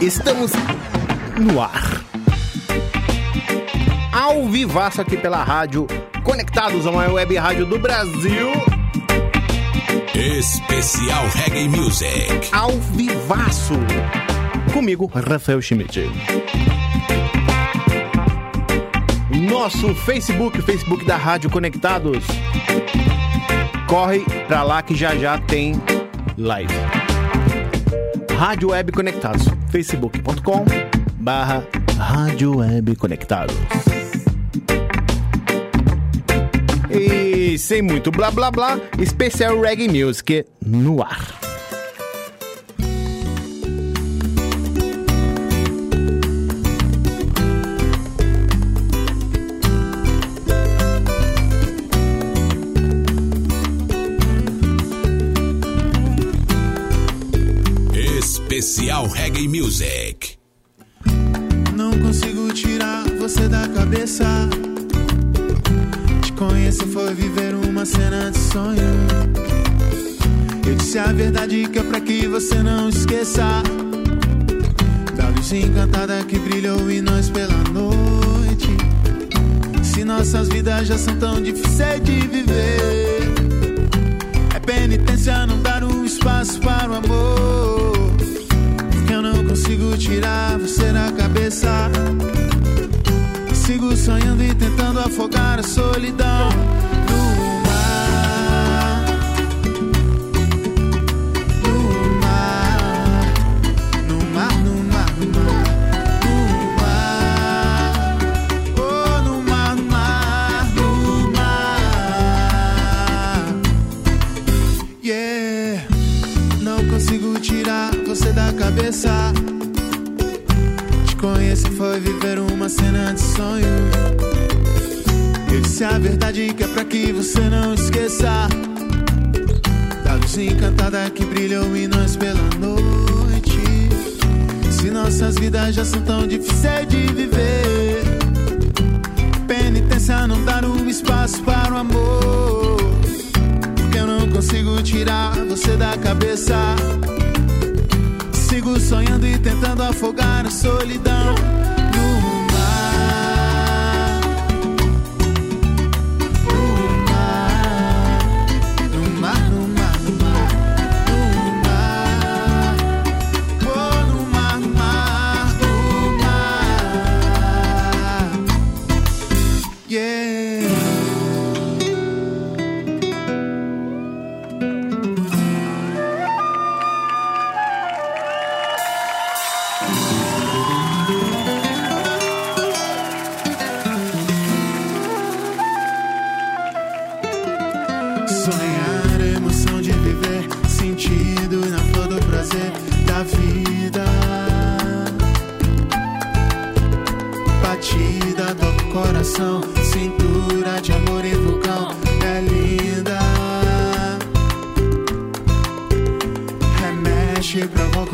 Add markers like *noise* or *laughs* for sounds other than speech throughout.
Estamos no ar. Ao vivaço aqui pela rádio, conectados a maior web rádio do Brasil. Especial Reggae Music. Ao vivaço. Comigo, Rafael Schmidt. Nosso Facebook, Facebook da Rádio Conectados. Corre pra lá que já já tem live. Rádio Web Conectados, facebook.com barra Rádio Web Conectados. E sem muito blá blá blá, especial Reggae Music no ar. Music. Não consigo tirar você da cabeça. Te conhecer foi viver uma cena de sonho. Eu disse a verdade que é pra que você não esqueça. Da luz encantada que brilhou em nós pela noite. Se nossas vidas já são tão difíceis de viver. É penitência não dar um espaço para o amor. Não consigo tirar você da cabeça. Sigo sonhando e tentando afogar a solidão. No mar. No mar, no mar, no mar. No mar. Oh, no mar, no mar, no mar. Yeah. Não consigo tirar você da cabeça. Te conhecer foi viver uma cena de sonho. Eu disse a verdade que é pra que você não esqueça. Da luz encantada que brilhou em nós pela noite. Se nossas vidas já são tão difíceis de viver. Penitência não dar um espaço para o amor. Porque eu não consigo tirar você da cabeça. Sigo sonhando e tentando afogar a solidão Batida do coração, cintura de amor e vulcão, é linda. Remexe, provoca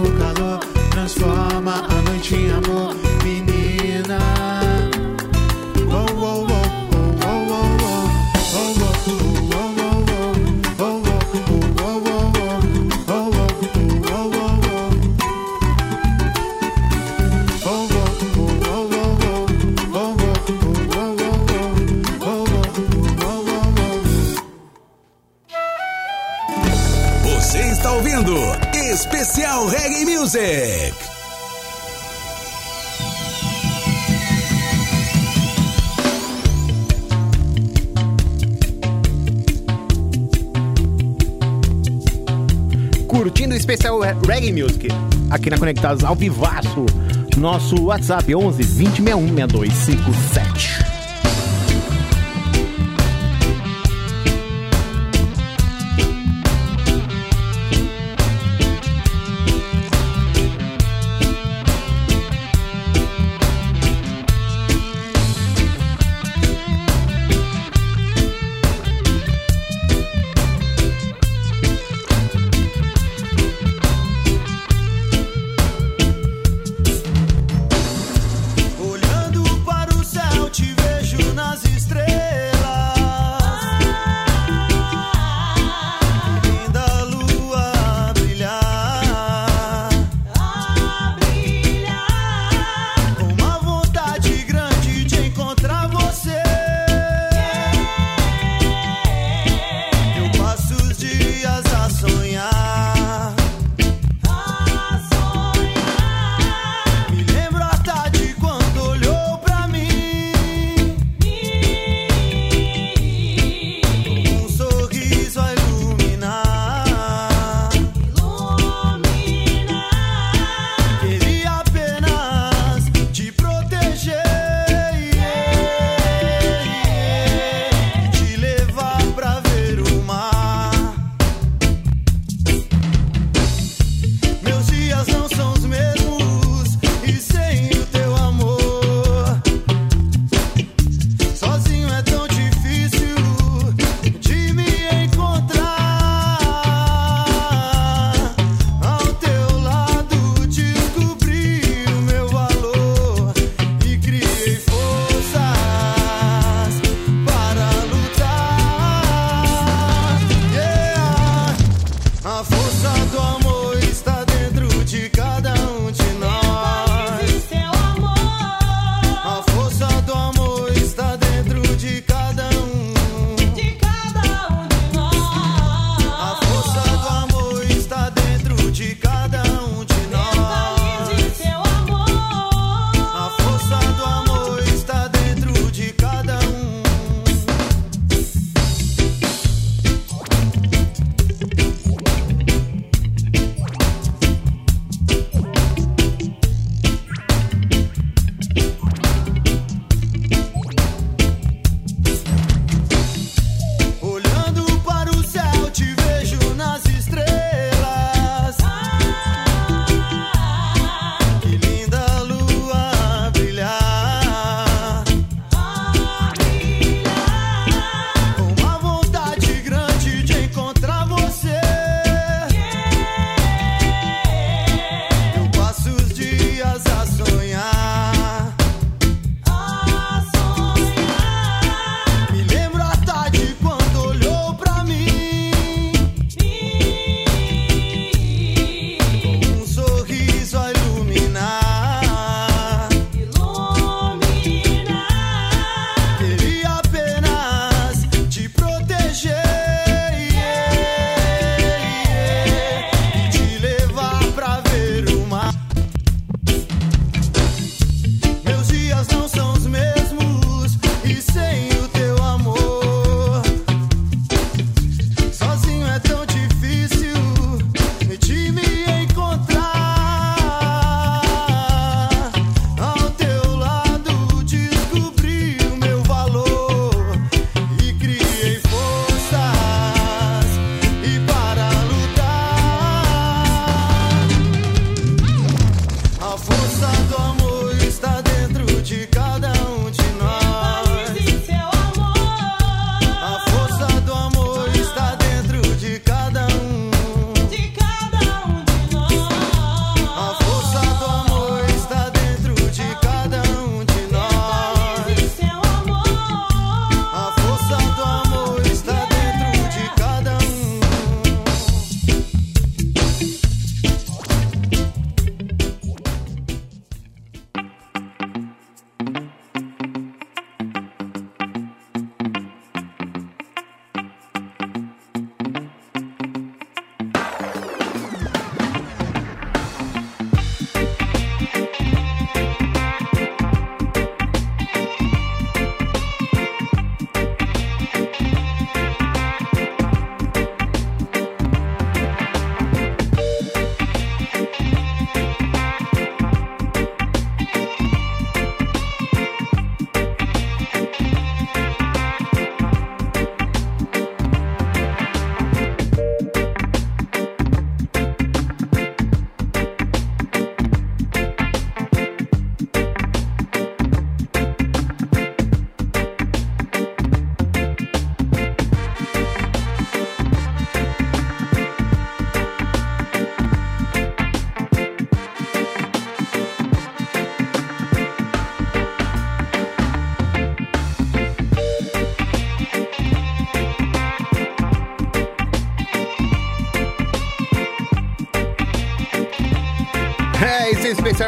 Conectados ao vivaço. Nosso WhatsApp 11 20 61 6257.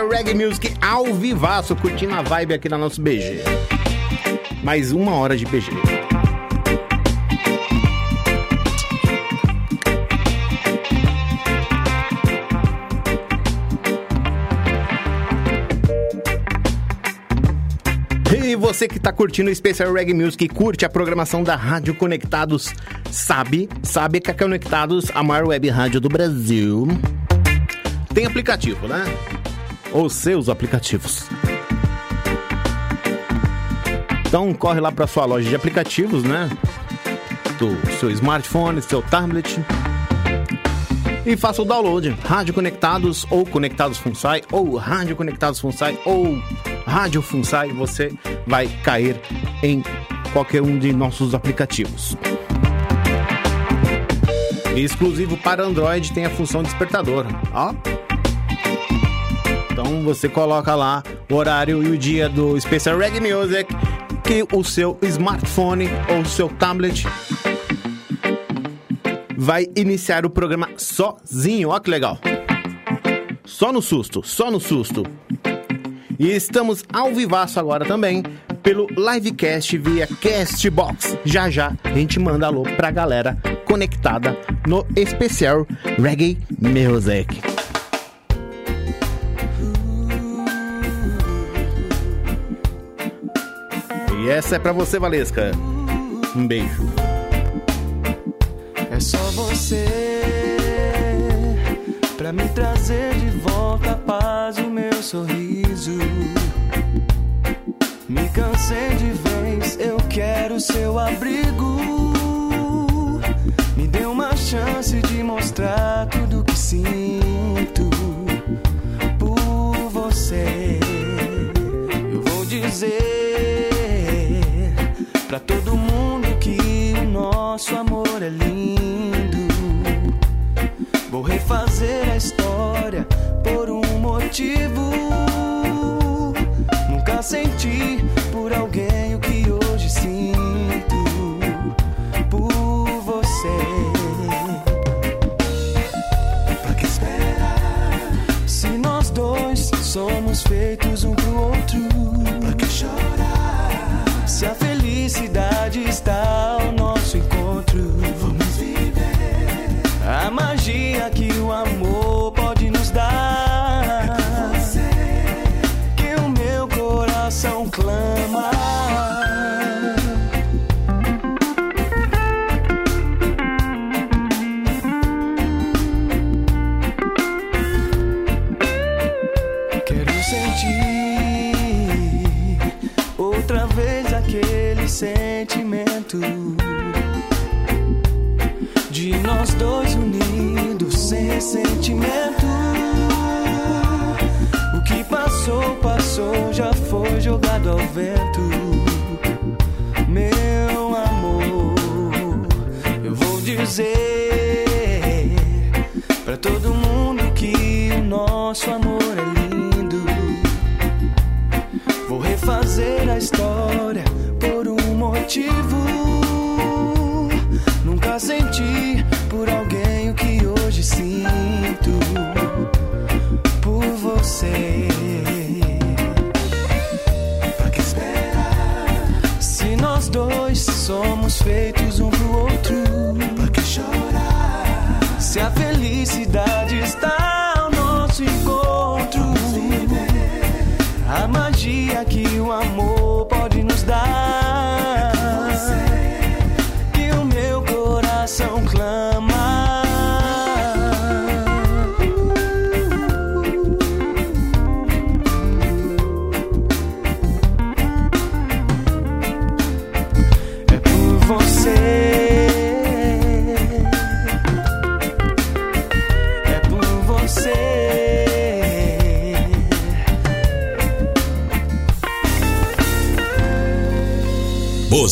Reggae Music ao vivaço, curtindo a vibe aqui na nosso BG. Mais uma hora de BG. E você que tá curtindo o Special Reggae Music e curte a programação da Rádio Conectados, sabe, sabe que a Conectados, a maior web rádio do Brasil, tem aplicativo, né? Ou seus aplicativos. Então corre lá para sua loja de aplicativos, né? Do seu smartphone, seu tablet. E faça o download. Rádio Conectados ou Conectados Funsai ou Rádio Conectados Funsai ou Rádio Funsai, você vai cair em qualquer um de nossos aplicativos. Exclusivo para Android tem a função despertador. Ó. Então você coloca lá o horário e o dia do Special Reggae Music que o seu smartphone ou seu tablet vai iniciar o programa sozinho. Ó que legal. Só no susto, só no susto. E estamos ao vivaço agora também pelo livecast via Castbox. Já já a gente manda alô pra galera conectada no especial Reggae Music. E essa é pra você, Valesca. Um beijo. É só você pra me trazer de volta a paz o meu sorriso. Me cansei de vez, eu quero seu abrigo. Me dê uma chance de mostrar tudo que sinto nosso amor é lindo. Vou refazer a história por um motivo.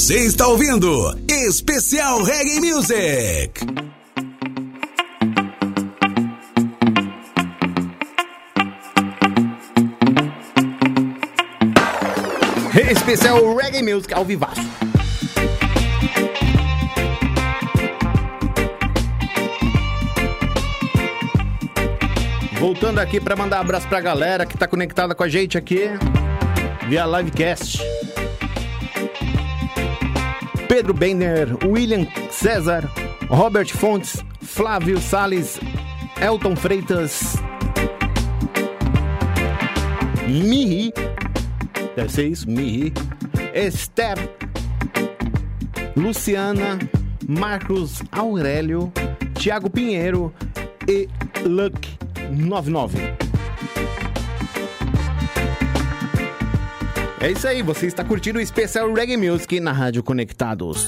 Você está ouvindo Especial Reggae Music. Especial Reggae Music ao vivaço. Voltando aqui para mandar um abraço pra galera que tá conectada com a gente aqui via livecast. Pedro Bender, William César, Robert Fontes, Flávio Sales, Elton Freitas, Mihi, deve ser isso, Mihi, Esther, Luciana, Marcos Aurélio, Tiago Pinheiro e Luck 99. É isso aí, você está curtindo o especial Reggae Music na Rádio Conectados.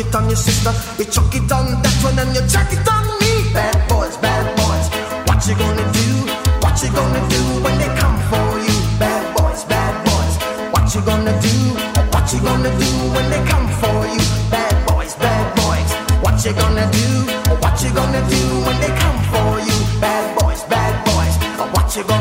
It on your sister, you chuck it on that one and you chuck it on me. Bad boys, bad boys, what you gonna do? What you gonna do when they come for you? Bad boys, bad boys, what you gonna do? What you gonna do when they come for you? Bad boys, bad boys, what you gonna do? What you gonna do when they come for you? Bad boys, bad boys, what you gonna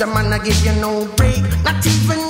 soldier man I give you no break. Not even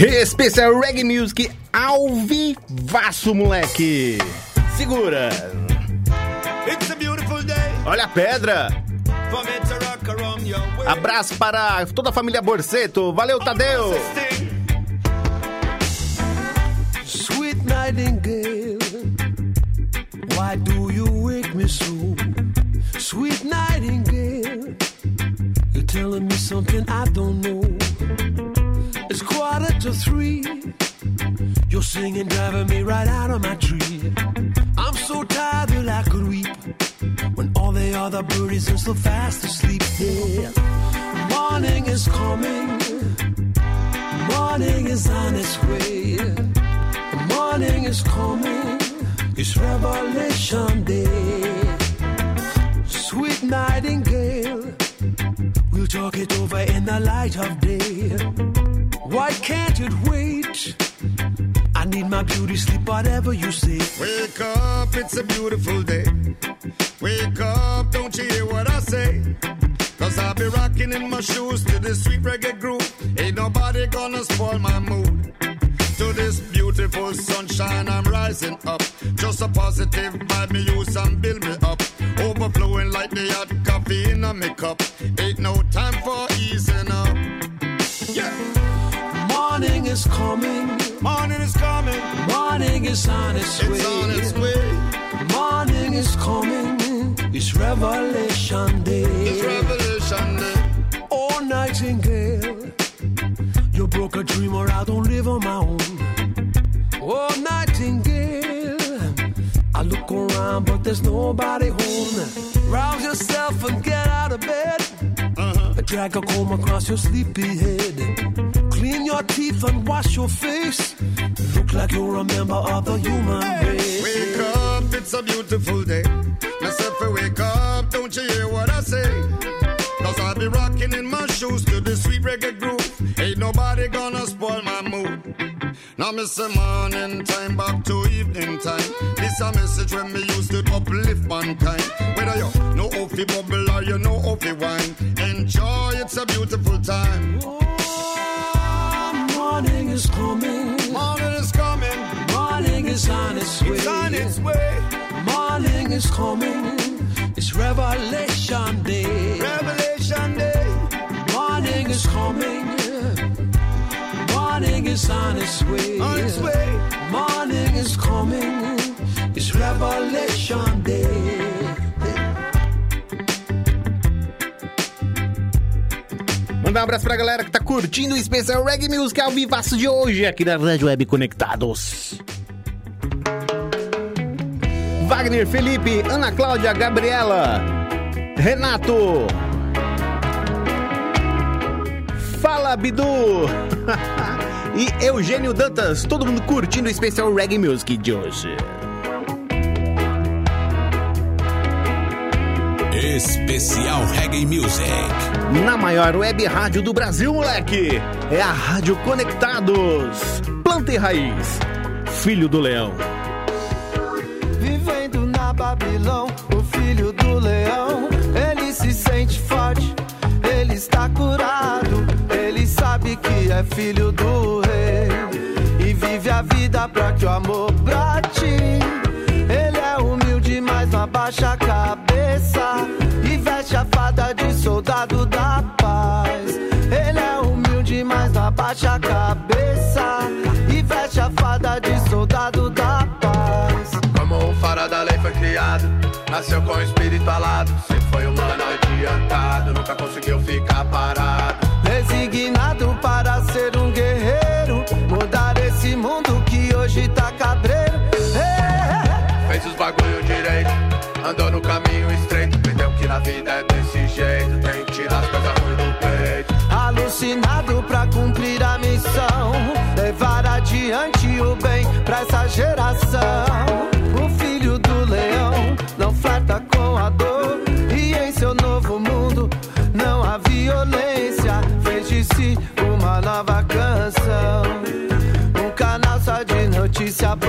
Especial Reggae Music ao vivaço, moleque. Segura. Olha a pedra. Abraço para toda a família Borseto. Valeu, Tadeu. Sweet Nightingale, why do you wake me so? Sweet Nightingale, you're telling me something I don't know. To three. You're singing, driving me right out of my tree. I'm so tired that I could weep when all the other birdies are so fast asleep. Yeah, morning is coming. Morning is on its way. Morning is coming. It's Revelation Day. Sweet nightingale, we'll talk it over in the light of day. Why can't it wait? I need my beauty sleep, whatever you say. Wake up, it's a beautiful day. Wake up, don't you hear what I say? Cause I'll be rocking in my shoes to this sweet reggae groove. Ain't nobody gonna spoil my mood. To this beautiful sunshine, I'm rising up. Just a positive vibe, me use and build me up. Overflowing like the hot coffee in a cup. Ain't no time for easing up. Morning is coming. Morning is coming. Morning is on its way. It's on its way. Morning is coming. It's Revelation Day. It's Revelation Day. Oh, Nightingale, you broke a dream or I don't live on my own. Oh, Nightingale, I look around but there's nobody home. Rouse yourself and get out of bed. Uh-huh. Drag a comb across your sleepy head. Clean your teeth and wash your face. Look like you're a member of the human race. Wake up, it's a beautiful day. Myself, wake up, don't you hear what I say? Cause I'll be rocking in my shoes to the sweet reggae groove. Ain't nobody gonna spoil my mood. Now me say morning time back to evening time. This a message when me used to uplift mankind. Whether you know how fi bubble or you know how fi wine, enjoy. It's a beautiful time. Oh, morning is coming. Morning is coming. Morning is on its way. It's on its way. Morning is coming. It's Revelation Day. Revelation Day. Morning is coming. Morning is on its way. On its way. Morning is coming. It's Revelation Mandar um abraço pra galera que tá curtindo o especial Reggae Music ao vivaço de hoje aqui na Rádio Web Conectados. Wagner, Felipe, Ana Cláudia, Gabriela, Renato. Fala, Bidu. *laughs* e Eugênio Dantas, todo mundo curtindo o especial Reggae Music de hoje. Especial Reggae Music. Na maior web rádio do Brasil, moleque. É a Rádio Conectados. Planta e raiz. Filho do Leão. Vivendo na Babilão, o filho do leão, ele se sente forte, ele está curado, ele sabe que é filho do rei e vive a vida pra que o amor brate. Ele é humilde, mas não abaixa a cabeça soldado da paz. Ele é humilde, mas não abaixa a cabeça e veste a fada de soldado da paz. Como o fara da lei foi criado, nasceu com o espírito alado. Sempre foi humano adiantado, nunca conseguiu ficar parado. Designado para ser um guerreiro, mudar esse mundo que hoje tá cabreiro. É, *laughs* Fez os bagulho direito, andou no caminho estreito. Entendeu que na vida é desse jeito, essa geração. O filho do leão não flerta com a dor. E em seu novo mundo não há violência. Fez de si uma nova canção. Um canal só de notícia boa.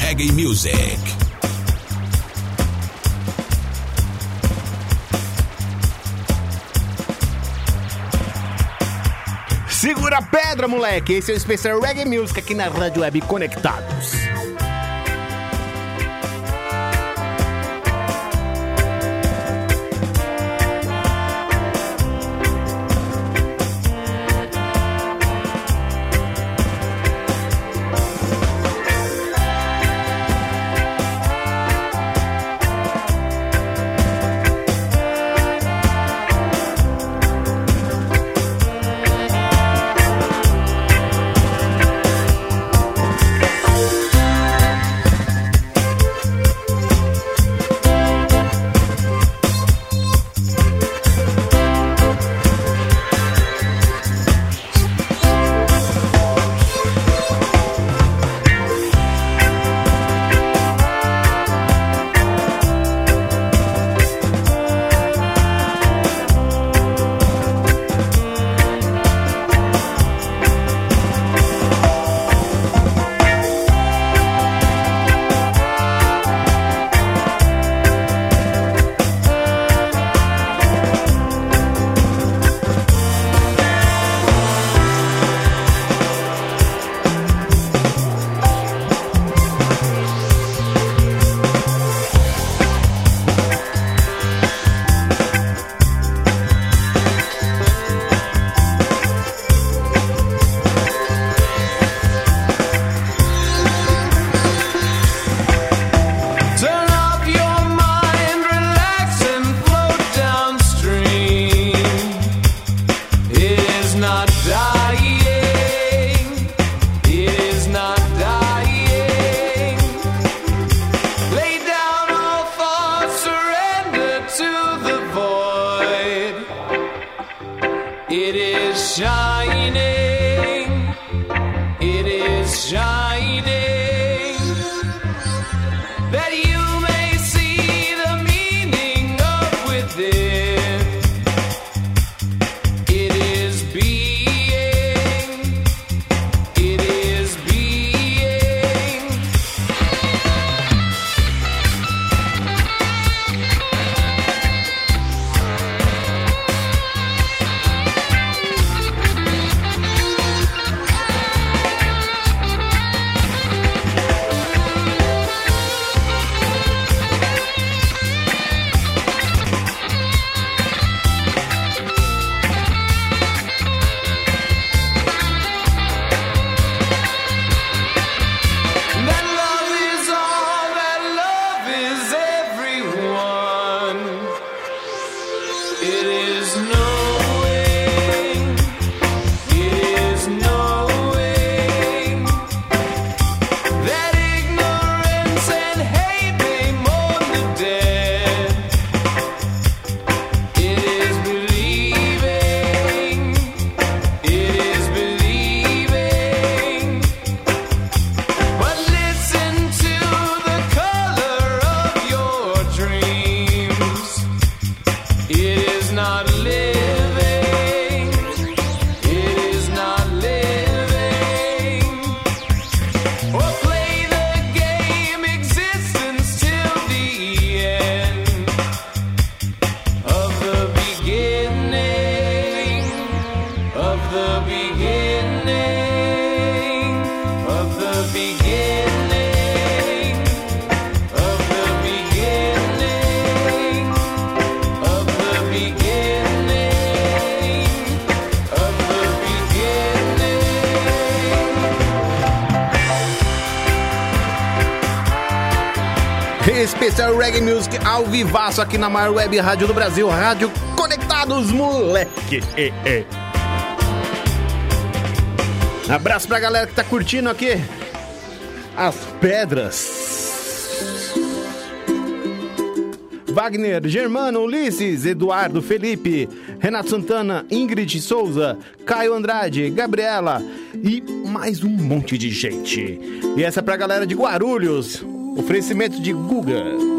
Reggae Music. Segura a pedra, moleque. Esse é o especial Reggae Music aqui na Rádio Web Conectados. Vivaço aqui na maior web rádio do Brasil, Rádio Conectados, moleque. Abraço pra galera que tá curtindo aqui as pedras. Wagner, Germano, Ulisses, Eduardo, Felipe, Renato Santana, Ingrid Souza, Caio Andrade, Gabriela e mais um monte de gente. E essa é pra galera de Guarulhos. Oferecimento de Guga.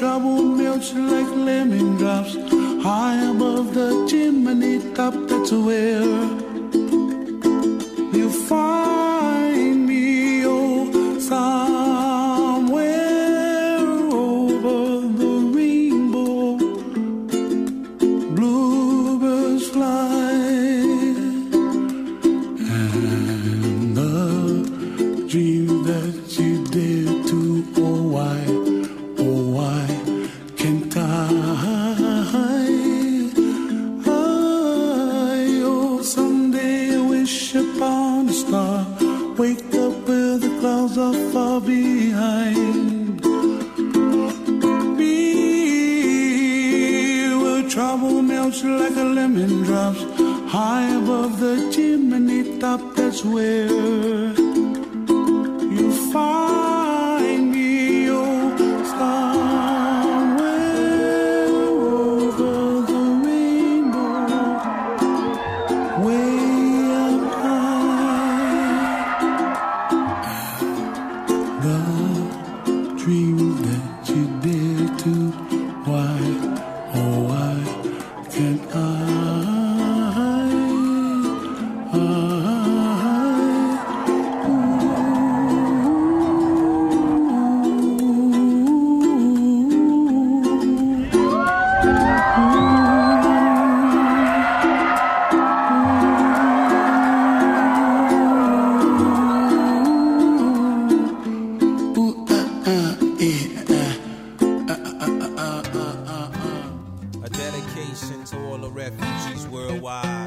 trouble melts like lemon drops high above the chimney top. That's where Mm, A dedication to all the refugees worldwide.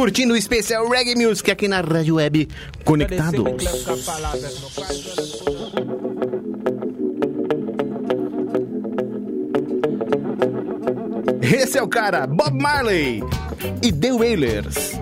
Curtindo o especial Reggae Music aqui na Rádio Web Conectados. Esse é o cara, Bob Marley e The Wailers.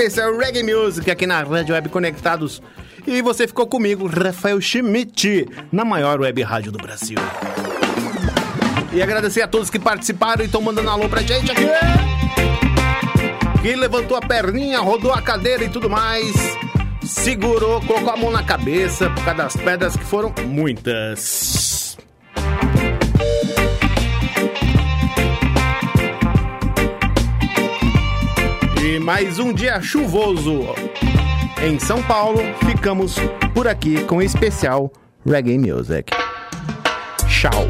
Especial Reggae Music aqui na Rádio Web Conectados. E você ficou comigo, Rafael Schmidt, na maior web rádio do Brasil. E agradecer a todos que participaram e estão mandando alô pra gente aqui. Que levantou a perninha, rodou a cadeira e tudo mais. Segurou, colocou a mão na cabeça por causa das pedras que foram muitas. Mais um dia chuvoso em São Paulo. Ficamos por aqui com o especial Reggae Music. Tchau.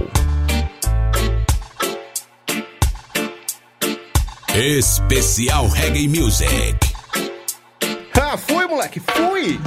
Especial Reggae Music. Ah, fui, moleque, fui!